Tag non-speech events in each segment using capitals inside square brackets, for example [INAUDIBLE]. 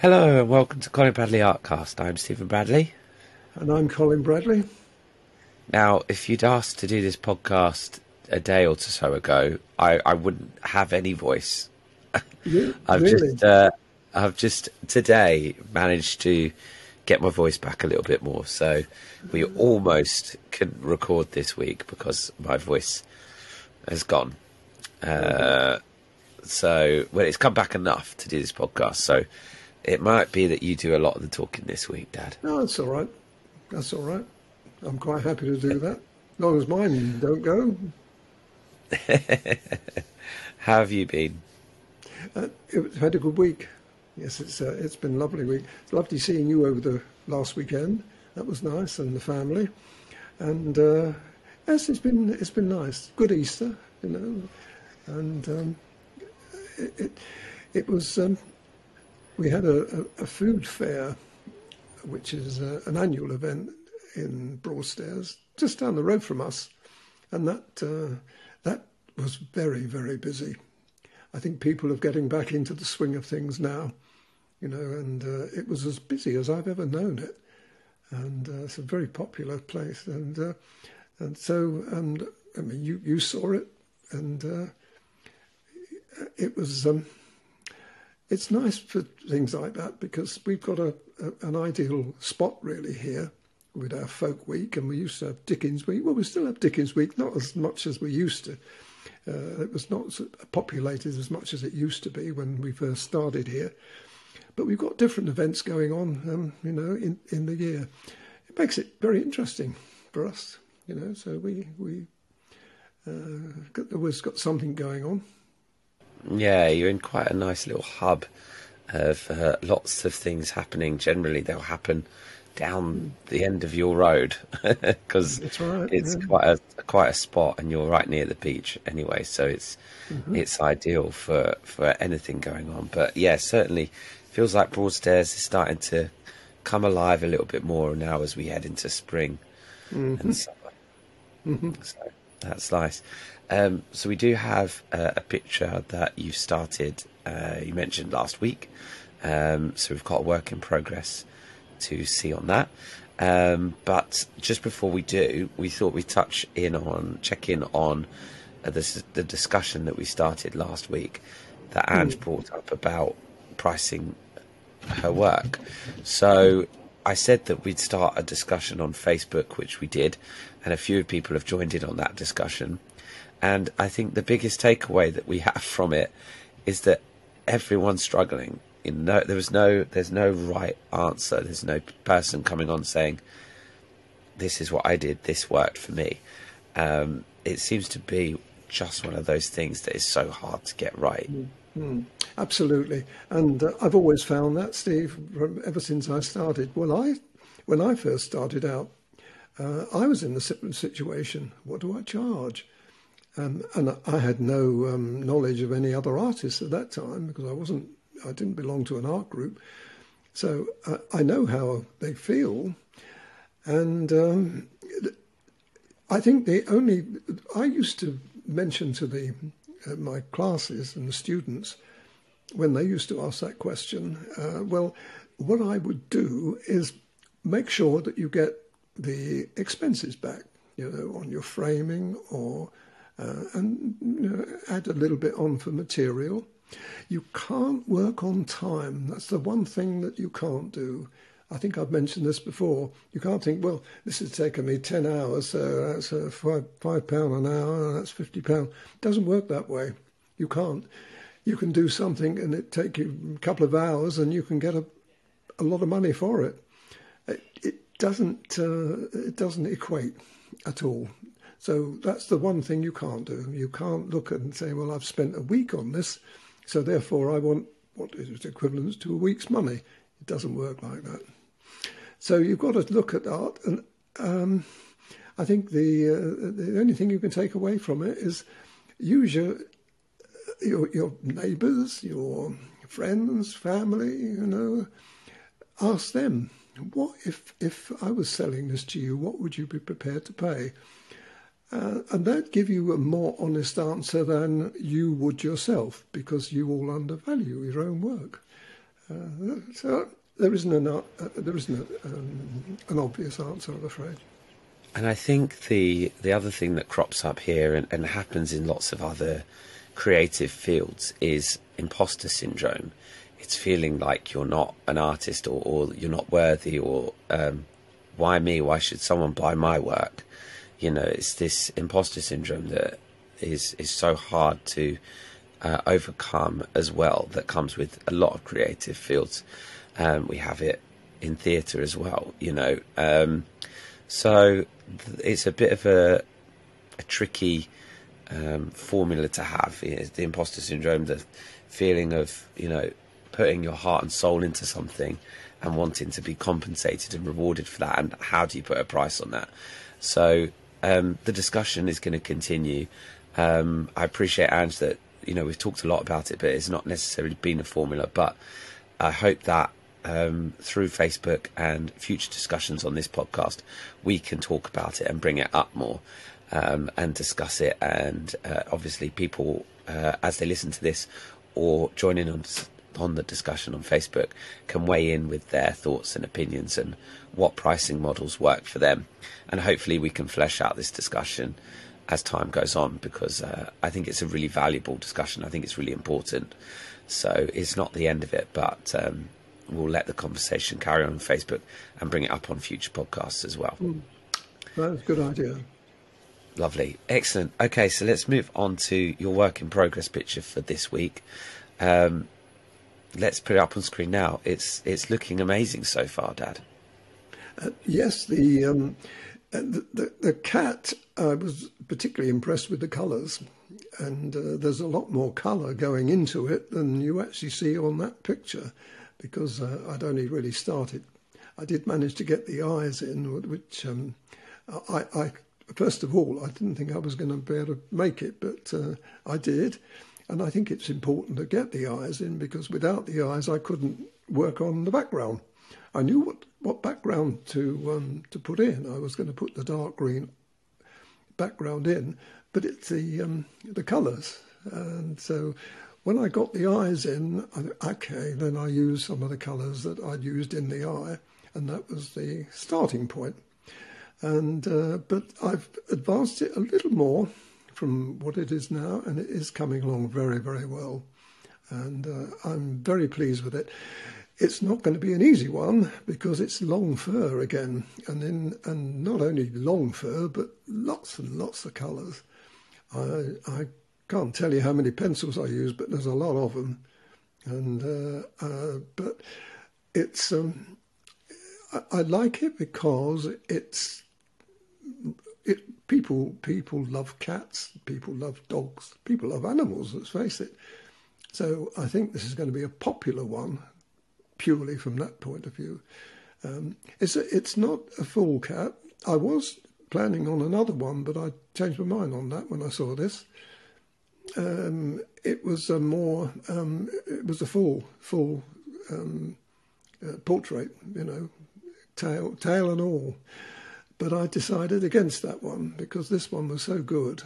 Hello and welcome to Colin Bradley Artcast. I'm Stephen Bradley. And I'm Colin Bradley. Now, if you'd asked to do this podcast a day or so ago, I, I wouldn't have any voice. Yeah, [LAUGHS] I've really? just uh, I've just today managed to get my voice back a little bit more. So we almost couldn't record this week because my voice has gone. Uh, so well, it's come back enough to do this podcast. So it might be that you do a lot of the talking this week, Dad. No, that's all right. That's all right. I'm quite happy to do that. As long as mine don't go. [LAUGHS] How have you been? Uh, it had a good week. Yes, it's uh, it's been a lovely week. It's lovely seeing you over the last weekend. That was nice, and the family. And uh, yes, it's been it's been nice. Good Easter, you know, and um, it, it it was. Um, we had a, a, a food fair, which is uh, an annual event in Broadstairs, just down the road from us, and that uh, that was very very busy. I think people are getting back into the swing of things now, you know, and uh, it was as busy as I've ever known it, and uh, it's a very popular place, and uh, and so and I mean you you saw it, and uh, it was. Um, it's nice for things like that because we've got a, a, an ideal spot really here with our folk week, and we used to have Dickens week. Well, we still have Dickens week, not as much as we used to. Uh, it was not populated as much as it used to be when we first started here, but we've got different events going on, um, you know, in, in the year. It makes it very interesting for us, you know. So we we uh, always got something going on. Yeah, you're in quite a nice little hub of uh, lots of things happening. Generally, they'll happen down the end of your road [LAUGHS] because right, it's yeah. quite a quite a spot, and you're right near the beach anyway. So it's Mm-hmm. it's ideal for for anything going on. But yeah, certainly feels like Broadstairs is starting to come alive a little bit more now as we head into spring Mm-hmm. and summer. So that's nice. Um, so we do have uh, a picture that you've started. Uh, you mentioned last week. Um, so we've got a work in progress to see on that. Um, but just before we do, we thought we'd touch in on, check in on uh, this, the discussion that we started last week that Ange brought up about pricing her work. So I said that we'd start a discussion on Facebook, which we did, and a few people have joined in on that discussion. And I think the biggest takeaway that we have [LAUGHS] from it is that everyone's struggling. In no, there was no, there's no right answer. There's no person coming on saying, "This is what I did. This worked for me." Um, it seems to be just one of those things that is so hard to get right. Absolutely, and uh, I've always found that, Steve, from, ever since I started. Well, I, when I first started out, uh, I was in the si- situation: what do I charge? Um, and I had no um, knowledge of any other artists at that time because I wasn't, I didn't belong to an art group. So uh, I know how they feel, and um, I think the only I used to mention to the uh, my classes and the students when they used to ask that question. Uh, well, what I would do is make sure that you get the expenses back, you know, on your framing or uh, and add a little bit on for material. You can't work on time. That's the one thing that you can't do. I think I've mentioned this before. You can't think, well, this has taken me 10 hours, so that's uh, five, five pound an hour, that's 50 pound. It doesn't work that way. You can't. You can do something and it take you a couple of hours and you can get a, a lot of money for it. It, it doesn't, uh, it doesn't equate at all. So that's the one thing you can't do. You can't look and say, well, I've spent a week on this, so therefore I want what is equivalent to a week's money. It doesn't work like that. So you've got to look at art, and um, I think the uh, the only thing you can take away from it is use your your, your neighbours, your friends, family. You know, ask them what if if I was selling this to you, what would you be prepared to pay? Uh, and that give you a more honest answer than you would yourself, because you all undervalue your own work. Uh, so there isn't an, uh, there isn't a, um, an obvious answer, I'm afraid. And I think the the other thing that crops up here and, and happens in lots of other creative fields is imposter syndrome. It's feeling like you're not an artist or, or you're not worthy or um, why me? Why should someone buy my work? You know, it's this imposter syndrome that is is so hard to uh, overcome as well. That comes with a lot of creative fields. Um, we have it in theatre as well. You know, um, so it's a bit of a a tricky um, formula to have. It's the imposter syndrome, the feeling of you know putting your heart and soul into something and wanting to be compensated and rewarded for that. And how do you put a price on that? So um, the discussion is going to continue. Um, I appreciate Ange that you know we've talked a lot about it, but it's not necessarily been a formula. But I hope that um, through Facebook and future discussions on this podcast, we can talk about it and bring it up more um, and discuss it. And uh, obviously, people uh, as they listen to this or join in on on the discussion on Facebook can weigh in with their thoughts and opinions and what pricing models work for them. And hopefully, we can flesh out this discussion as time goes on because uh, I think it's a really valuable discussion. I think it's really important. So it's not the end of it, but um, we'll let the conversation carry on on Facebook and bring it up on future podcasts as well. Mm. That's a good idea. Lovely. Excellent. Okay, so let's move on to your work in progress picture for this week. Um, let's put it up on screen now. It's it's looking amazing so far, Dad. Uh, yes, the, um, uh, the, the, the cat. I was particularly impressed with the colours, and uh, there's a lot more colour going into it than you actually see on that picture, because uh, I'd only really started. I did manage to get the eyes in, which um, I, I first of all I didn't think I was going to be able to make it, but uh, I did. And I think it's important to get the eyes in because without the eyes, I couldn't work on the background. I knew what, what background to um, to put in. I was going to put the dark green background in, but it's the um, the colours. And so when I got the eyes in, I, okay, then I used some of the colours that I'd used in the eye, and that was the starting point. And uh, but I've advanced it a little more from what it is now, and it is coming along very, very well. And uh, I'm very pleased with it. It's not going to be an easy one because it's long fur again, and in and not only long fur, but lots and lots of colours. I I can't tell you how many pencils I use, but there's a lot of them, and uh, uh, but it's um, I, I like it because it's it, people people love cats, people love dogs, people love animals. Let's face it. So I think this is going to be a popular one, purely from that point of view. Um, it's a, it's not a full cat. I was planning on another one, but I changed my mind on that when I saw this. Um, it was a more um, it was a full full um, uh, portrait, you know, tail tail and all. But I decided against that one because this one was so good.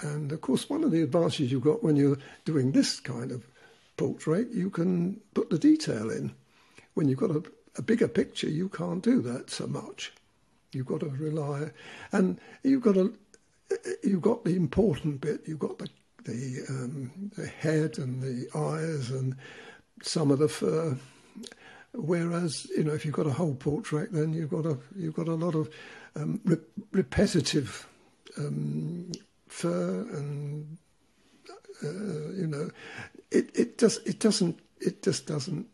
And of course, one of the advantages you've got when you're doing this kind of portrait, you can put the detail in. When you've got a, a bigger picture, you can't do that so much. You've got to rely, and you've got to, you've got the important bit. You've got the the, um, the head and the eyes and some of the fur. Whereas, you know, if you've got a whole portrait, then you've got a you've got a lot of um, re- repetitive um, fur and uh, you know it it just it doesn't it just doesn't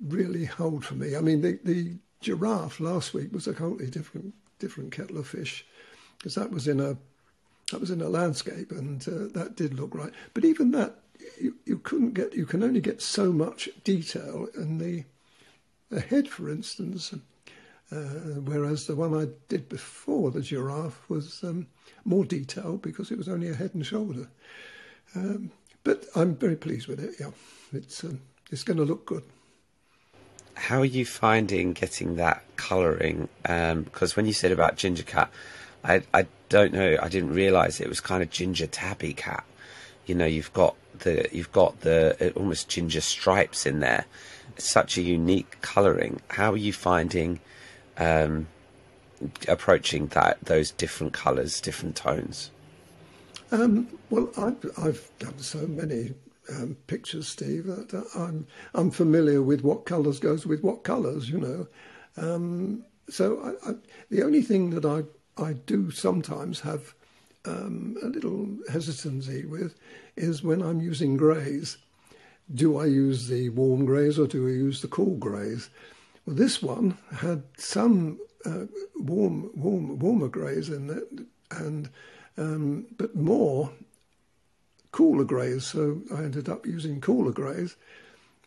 really hold for me. I mean the the giraffe last week was a totally different different kettle of fish because that was in a that was in a landscape and uh, that did look right. But even that you, you couldn't get you can only get so much detail in the the head, for instance. Uh, whereas the one I did before the giraffe was um, more detailed because it was only a head and shoulder. Um, but I'm very pleased with it. Yeah, it's um, it's going to look good. How are you finding getting that colouring? Because um, when you said about ginger cat, I I don't know. I didn't realise it was kind of ginger tabby cat. You know, you've got the you've got the almost ginger stripes in there. It's such a unique colouring. How are you finding um, approaching that those different colours, different tones? Um, well, I've, I've, done so many um, pictures, Steve, that I'm I'm familiar with what colours goes with what colours. You know, um, so I, I, the only thing that I I do sometimes have um, a little hesitancy with is when I'm using greys. Do I use the warm greys or do I use the cool greys? Well, this one had some uh, warm, warm, warmer greys in it, and um, but more cooler greys. So I ended up using cooler greys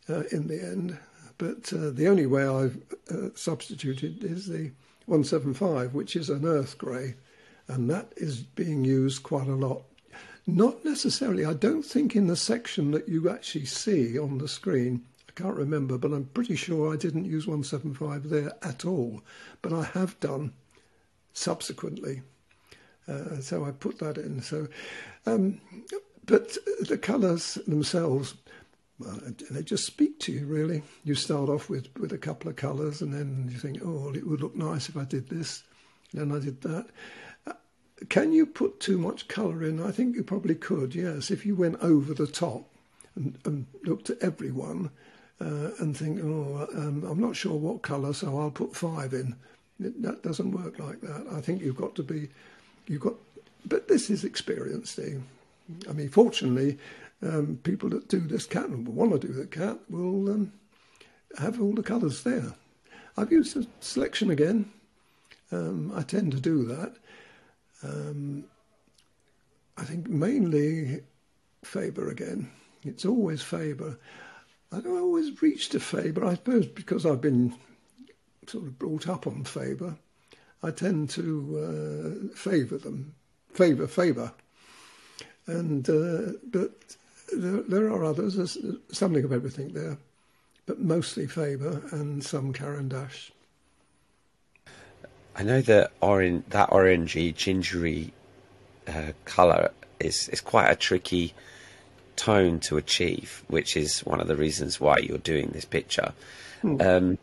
uh, in the end. But uh, the only way I've uh, substituted is the 175, which is an earth grey, and that is being used quite a lot. Not necessarily, I don't think in the section that you actually see on the screen, can't remember, but I'm pretty sure I didn't use 175 there at all. But I have done subsequently. Uh, so I put that in. So, um, but the colours themselves, well, they just speak to you, really. You start off with, with a couple of colours and then you think, oh, it would look nice if I did this. Then I did that. Uh, can you put too much colour in? I think you probably could, yes. If you went over the top and, and looked at everyone uh, and think, oh, um, I'm not sure what colour, so I'll put five in. It, that doesn't work like that. I think you've got to be, you've got, but this is experience, Steve. I mean, fortunately, um, people that do this cat and want to do the cat will um, have all the colours there. I've used selection again. Um, I tend to do that. Um, I think mainly Faber again. It's always Faber. I don't always reach to Faber. I suppose because I've been sort of brought up on Faber, I tend to uh, favour them. Favour Faber. And uh, but there, there, are others. There's something of everything there, but mostly Faber and some Caran. I know that orange, that orangey, gingery uh, colour is is quite a tricky tone to achieve, which is one of the reasons why you're doing this picture. Hmm. Um,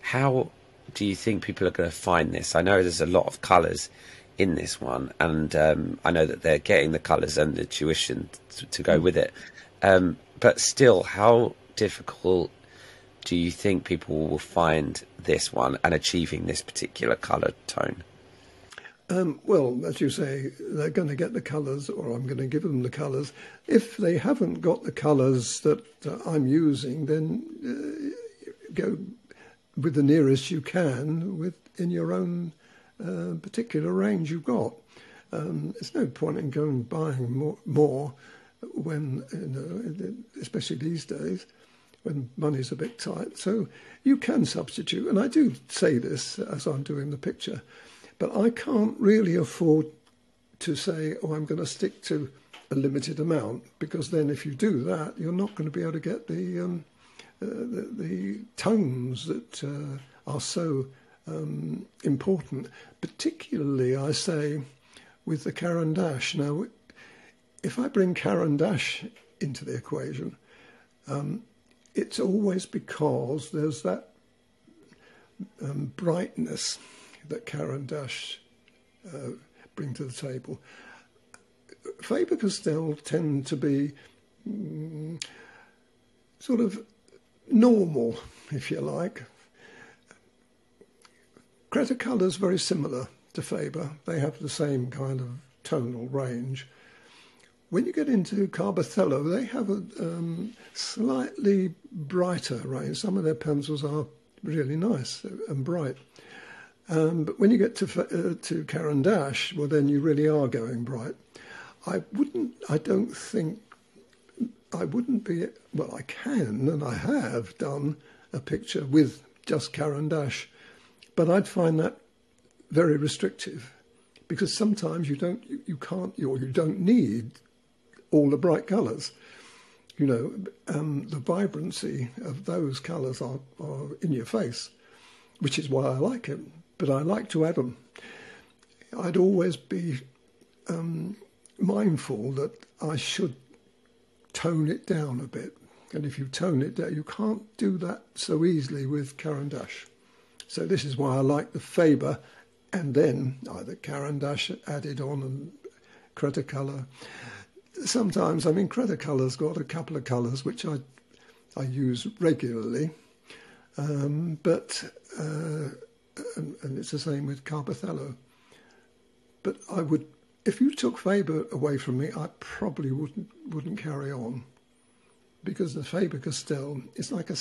how do you think people are going to find this? I know there's a lot of colours in this one, and um, I know that they're getting the colours and the tuition to, to go mm. with it. Um, but still, how difficult do you think people will find this one and achieving this particular colour tone? Um, well, as you say, they're going to get the colours, or I'm going to give them the colours. If they haven't got the colours that uh, I'm using, then uh, go with the nearest you can with in your own uh, particular range you've got. Um, there's no point in going buying more, more when, you know, especially these days, when money's a bit tight. So you can substitute, and I do say this as I'm doing the picture, but I can't really afford to say, oh, I'm going to stick to a limited amount, because then if you do that, you're not going to be able to get the um, uh, the, the, tones that uh, are so um, important, particularly, I say, with the Caran d'Ache. Now, if I bring Caran d'Ache into the equation, um, it's always because there's that um, brightness that Caran d'Ache uh, bring to the table. Faber-Castell tend to be mm, sort of normal, if you like, Cretacolor is very similar to Faber. They have the same kind of tonal range. When you get into Carbothello, they have a um, slightly brighter range. Some of their pencils are really nice and bright. Um, but when you get to uh, to Caran d'Ache, well, then you really are going bright. I wouldn't. I don't think. I wouldn't be. Well, I can, and I have done a picture with just Caran d'Ache but I'd find that very restrictive because sometimes you don't, you, you can't, or you don't need all the bright colours. You know, um, the vibrancy of those colours are, are in your face, which is why I like it. But I like to add them. I'd always be um, mindful that I should tone it down a bit. And if you tone it down, you can't do that so easily with Caran d'Ache. So this is why I like the Faber and then either Caran d'Ache added on and Cretacolor. Sometimes, I mean, Cretacolor's got a couple of colours which I I use regularly, um, but uh, and, and, it's the same with Carbothello. But I would, if you took Faber away from me, I probably wouldn't wouldn't carry on, because the Faber Castell is like a,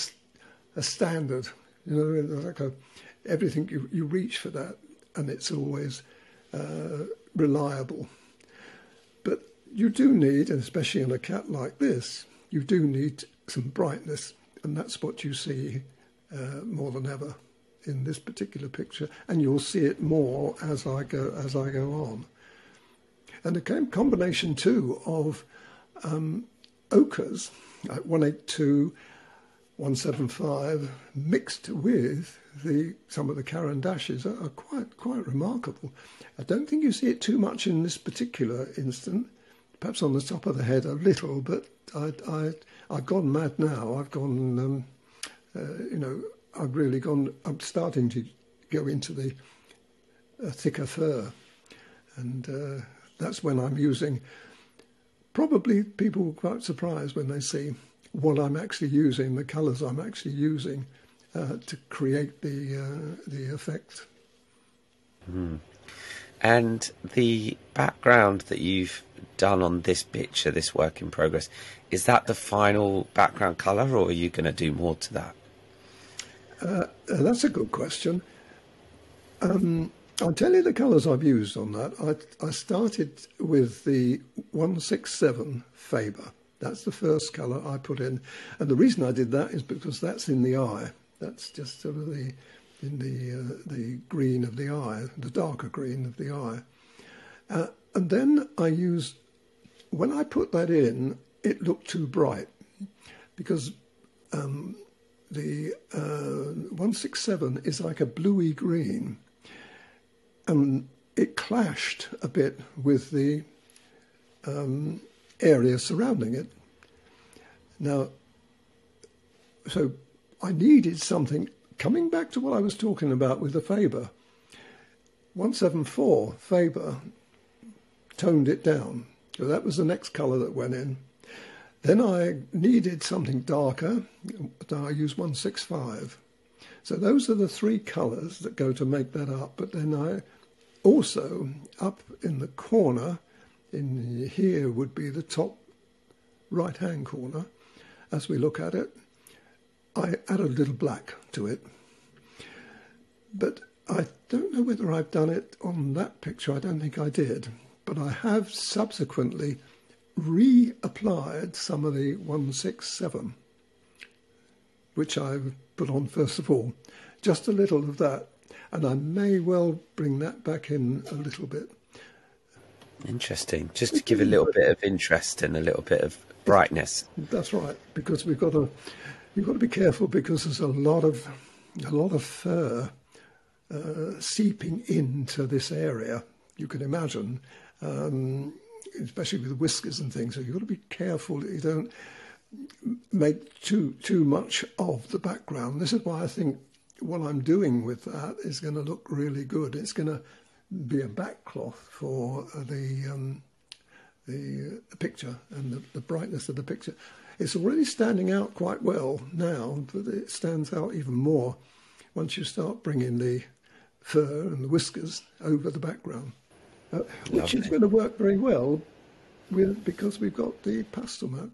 a standard, you know, like a everything you you reach for that, and it's always uh, reliable. But you do need, and especially in a cat like this, you do need some brightness, and that's what you see uh, more than ever in this particular picture, and you'll see it more as I go as I go on. And a combination too of um, ochres, like 182, 175, mixed with the some of the Caran d'Aches are, are quite quite remarkable. I don't think you see it too much in this particular instant. Perhaps on the top of the head a little, but I, I, I've gone mad now. I've gone, um, uh, you know, I've really gone. I'm starting to go into the uh, thicker fur, and uh, that's when I'm using. Probably people were quite surprised when they see what I'm actually using, the colours I'm actually using uh, to create the uh, the effect. Mm. And the background that you've done on this picture, this work in progress, is that the final background colour, or are you going to do more to that? Uh, uh, that's a good question. Um, I'll tell you the colours I've used on that. I, I started with the 167 Faber. That's the first colour I put in. And the reason I did that is because that's in the eye. That's just sort of the in the uh, the green of the eye, the darker green of the eye. Uh, and then I used when I put that in, it looked too bright because um, the uh, 167 is like a bluey green, and it clashed a bit with the um, area surrounding it. Now, so I needed something coming back to what I was talking about with the Faber, 174 Faber toned it down. So that was the next colour that went in. Then I needed something darker. I used 165. So those are the three colours that go to make that up. But then I also, up in the corner, in here would be the top right hand corner, as we look at it, I add a little black to it. But I don't know whether I've done it on that picture. I don't think I did. But I have subsequently reapplied some of the 167, which I've put on first of all. Just a little of that. And I may well bring that back in a little bit. Interesting. Just to give a little bit of interest and a little bit of brightness. That's right, because we've got to you've got to be careful because there's a lot of a lot of fur uh, seeping into this area. You can imagine, um, especially with the whiskers and things. So you've got to be careful that you don't make too too much of the background. This is why I think what I'm doing with that is going to look really good. It's going to be a backcloth for the um, the, the, picture and the, the brightness of the picture. It's already standing out quite well now, but it stands out even more once you start bringing the fur and the whiskers over the background, uh, which is going to work very well with because we've got the Pastelmat.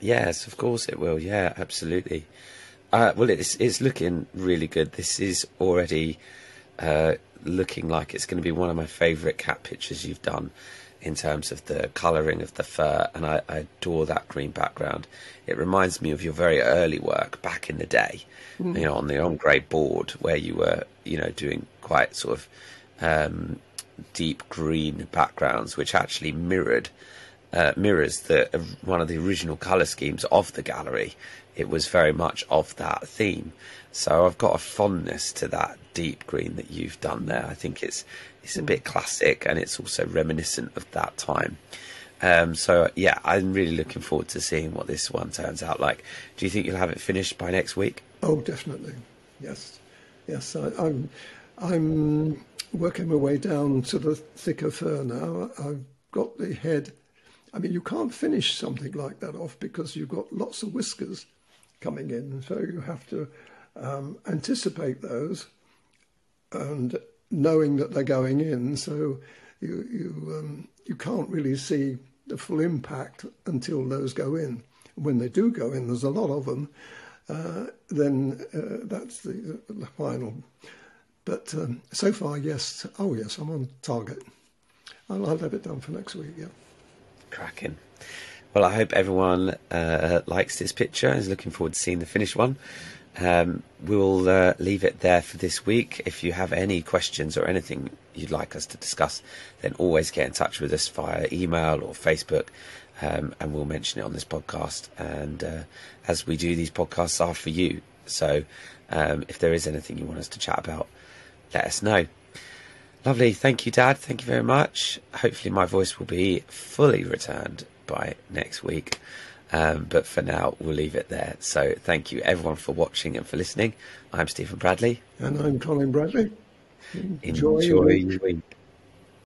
Yes, of course it will. Yeah, absolutely. Uh, well, it's it's looking really good. This is already uh, looking like it's going to be one of my favourite cat pictures you've done in terms of the colouring of the fur, and I, I, adore that green background. It reminds me of your very early work back in the day, mm. you know, on the on grey board where you were, you know, doing quite sort of um, deep green backgrounds, which actually mirrored uh, mirrors the uh, one of the original colour schemes of the gallery. It was very much of that theme, so I've got a fondness to that deep green that you've done there. I think it's it's a bit classic and it's also reminiscent of that time. Um, so yeah, I'm really looking forward to seeing what this one turns out like. Do you think you'll have it finished by next week? Oh, definitely. Yes, yes. I, I'm, I'm working my way down to the thicker fur now. I've got the head. I mean, you can't finish something like that off because you've got lots of whiskers coming in, so you have to um, anticipate those and knowing that they're going in. So you you um, you can't really see the full impact until those go in. When they do go in, there's a lot of them. Uh, then uh, that's the, the, final. But um, so far, yes. Oh, yes, I'm on target. I'll, I'll have it done for next week. Yeah. Cracking. Well, I hope everyone uh, likes this picture. and Is looking forward to seeing the finished one. Um, we'll uh, leave it there for this week. If you have any questions or anything you'd like us to discuss, then always get in touch with us via email or Facebook, um, and we'll mention it on this podcast. And uh, as we do, these podcasts are for you. So um, if there is anything you want us to chat about, let us know. Lovely. Thank you, Dad. Thank you very much. Hopefully, my voice will be fully returned by next week. Um, but for now, we'll leave it there. So thank you everyone for watching and for listening. I'm Stephen Bradley. And I'm Colin Bradley. Enjoy, Enjoy your week.